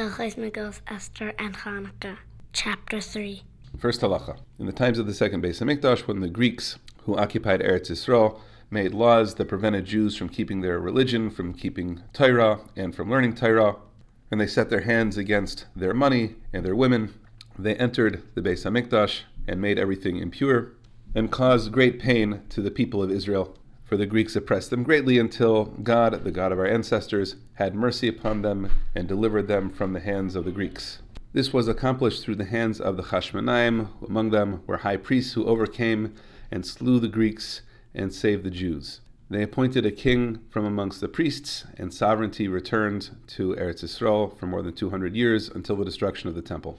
Esther and Hanukkah, Chapter 3. First halacha. In the times of the second Beis Hamikdash, when the Greeks who occupied Eretz Yisrael made laws that prevented Jews from keeping their religion, from keeping Torah, and from learning Torah, and they set their hands against their money and their women, they entered the Beis Hamikdash and made everything impure, and caused great pain to the people of Israel. For the Greeks oppressed them greatly until God, the God of our ancestors, had mercy upon them and delivered them from the hands of the Greeks. This was accomplished through the hands of the Chashmonaim, among them were high priests who overcame and slew the Greeks and saved the Jews. They appointed a king from amongst the priests, and sovereignty returned to Eretz Yisrael for more than 200 years until the destruction of the temple.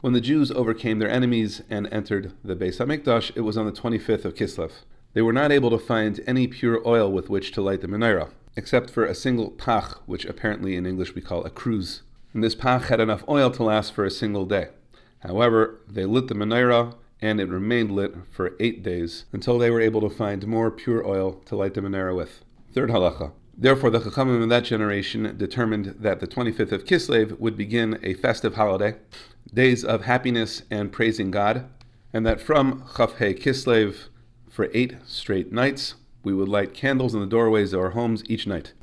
When the Jews overcame their enemies and entered the Beis Hamikdash, it was on the 25th of Kislev. They were not able to find any pure oil with which to light the menorah, except for a single pach, which apparently in English we call a cruse. And this pach had enough oil to last for a single day. However, they lit the menorah and it remained lit for eight days until they were able to find more pure oil to light the menorah with. Third halacha. Therefore, the Chachamim of that generation determined that the 25th of Kislev would begin a festive holiday, days of happiness and praising God, and that from Chafhei Kislev for eight straight nights, we would light candles in the doorways of our homes each night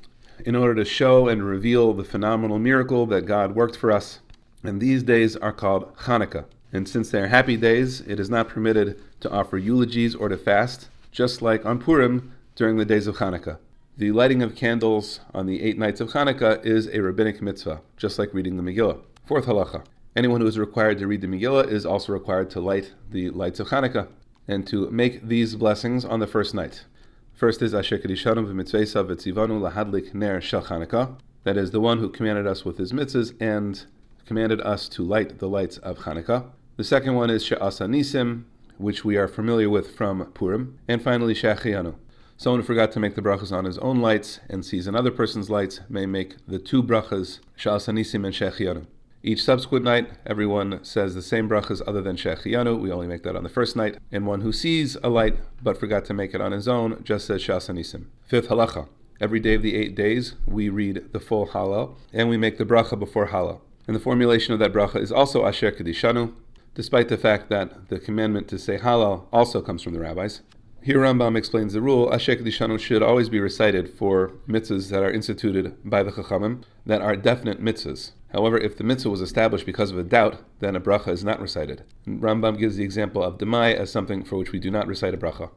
in order to show and reveal the phenomenal miracle that God worked for us. And these days are called Hanukkah. And since they are happy days, it is not permitted to offer eulogies or to fast, just like on Purim during the days of Hanukkah. The lighting of candles on the eight nights of Hanukkah is a rabbinic mitzvah, just like reading the Megillah. Fourth halacha. Anyone who is required to read the Megillah is also required to light the lights of Hanukkah and to make these blessings on the first night. First is Asher Kedishanu v'mitzvesav v'tzivanu lahadlik ner shel Chanukah. That is the one who commanded us with his mitzvahs and commanded us to light the lights of Chanukah. The second one is She'asa Nisim, which we are familiar with from Purim. And finally, She'achiyanu. Someone who forgot to make the brachas on his own lights and sees another person's lights may make the two brachas, She'asa Nisim and She'achiyanu. Each subsequent night, everyone says the same brachas other than Shechianu. We only make that on the first night. And one who sees a light but forgot to make it on his own just says She'asa Nisim. Fifth halacha. Every day of the eight days, we read the full Hallel and we make the bracha before Hallel. And the formulation of that bracha is also Asher Kedishanu, despite the fact that the commandment to say Hallel also comes from the rabbis. Here Rambam explains the rule, Asher Kedishanu should always be recited for mitzvahs that are instituted by the Chachamim, that are definite mitzvahs. However, if the mitzvah was established because of a doubt, then a bracha is not recited. Rambam gives the example of demai as something for which we do not recite a bracha.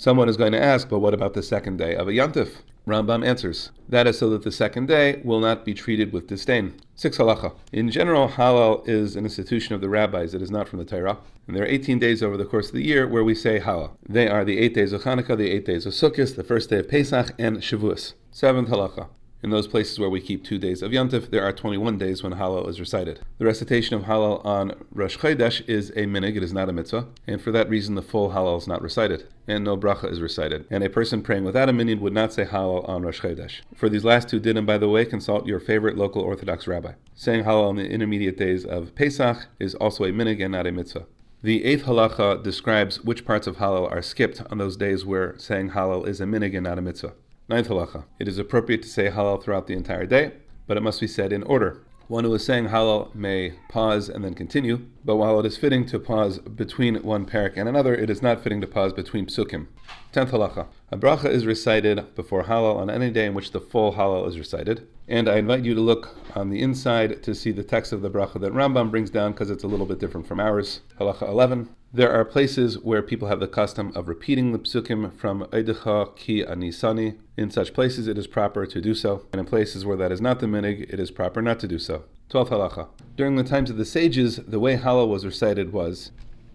Someone is going to ask, but what about the second day of a yantif? Rambam answers, that is so that the second day will not be treated with disdain. Six halacha. In general, Hallel is an institution of the rabbis. It is not from the Torah. And there are 18 days over the course of the year where we say Hallel. They are the eight days of Hanukkah, the eight days of Sukkot, the first day of Pesach, and Shavuos. Seventh halacha. In those places where we keep two days of Yom Yantif, there are 21 days when Hallel is recited. The recitation of Hallel on Rosh Chodesh is a minhag, it is not a mitzvah, and for that reason the full Hallel is not recited, and no bracha is recited. And a person praying without a minyan would not say Hallel on Rosh Chodesh. For these last two dinim, by the way, consult your favorite local Orthodox rabbi. Saying Hallel on the intermediate days of Pesach is also a minhag and not a mitzvah. The eighth halacha describes which parts of Hallel are skipped on those days where saying Hallel is a minhag and not a mitzvah. Ninth halacha. It is appropriate to say Hallel throughout the entire day, but it must be said in order. One who is saying Hallel may pause and then continue, but while it is fitting to pause between one perek and another, it is not fitting to pause between psukim. Tenth halacha. A bracha is recited before Hallel on any day in which the full Hallel is recited. And I invite you to look on the inside to see the text of the bracha that Rambam brings down because it's a little bit different from ours. Halacha 11. There are places where people have the custom of repeating the psukim from Eidecha ki anisani. In such places, it is proper to do so, and in places where that is not the minhag, it is proper not to do so. 12th halacha. During the times of the sages, the way Hallel was recited was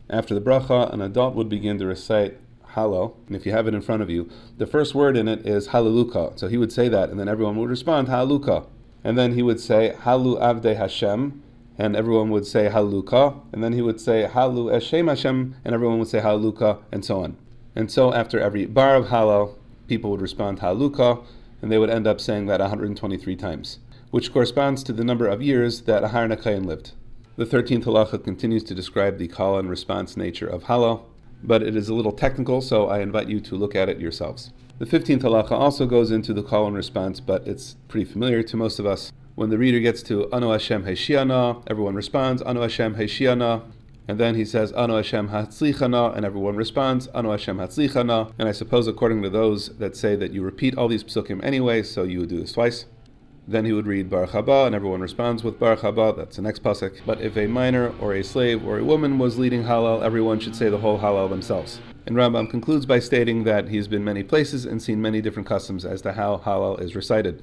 after the bracha, an adult would begin to recite Hallel, and if you have it in front of you, the first word in it is halaluka. So he would say that, and then everyone would respond halaluka. And then he would say halu avde Hashem, and everyone would say Haluka, and then he would say Halu Eshem Hashem, and everyone would say Haluka, and so on. And so after every bar of Hallel, people would respond Haluka, and they would end up saying that 123 times, which corresponds to the number of years that Aharon HaKohen lived. The 13th halacha continues to describe the call and response nature of Hallel, but it is a little technical, so I invite you to look at it yourselves. The 15th halacha also goes into the call and response, but it's pretty familiar to most of us. When the reader gets to Anu Hashem Heshiana, everyone responds Anu Hashem Heshiana. And then he says Anu Hashem Hatzlichana, and everyone responds Anu Hashem Hatzlichana. And I suppose according to those that say that you repeat all these psukim anyway, so you would do this twice. Then he would read Baruch Haba, and everyone responds with Baruch Haba. That's the next pasuk. But if a minor or a slave or a woman was leading Hallel, everyone should say the whole Hallel themselves. And Rambam concludes by stating that he's been many places and seen many different customs as to how Hallel is recited.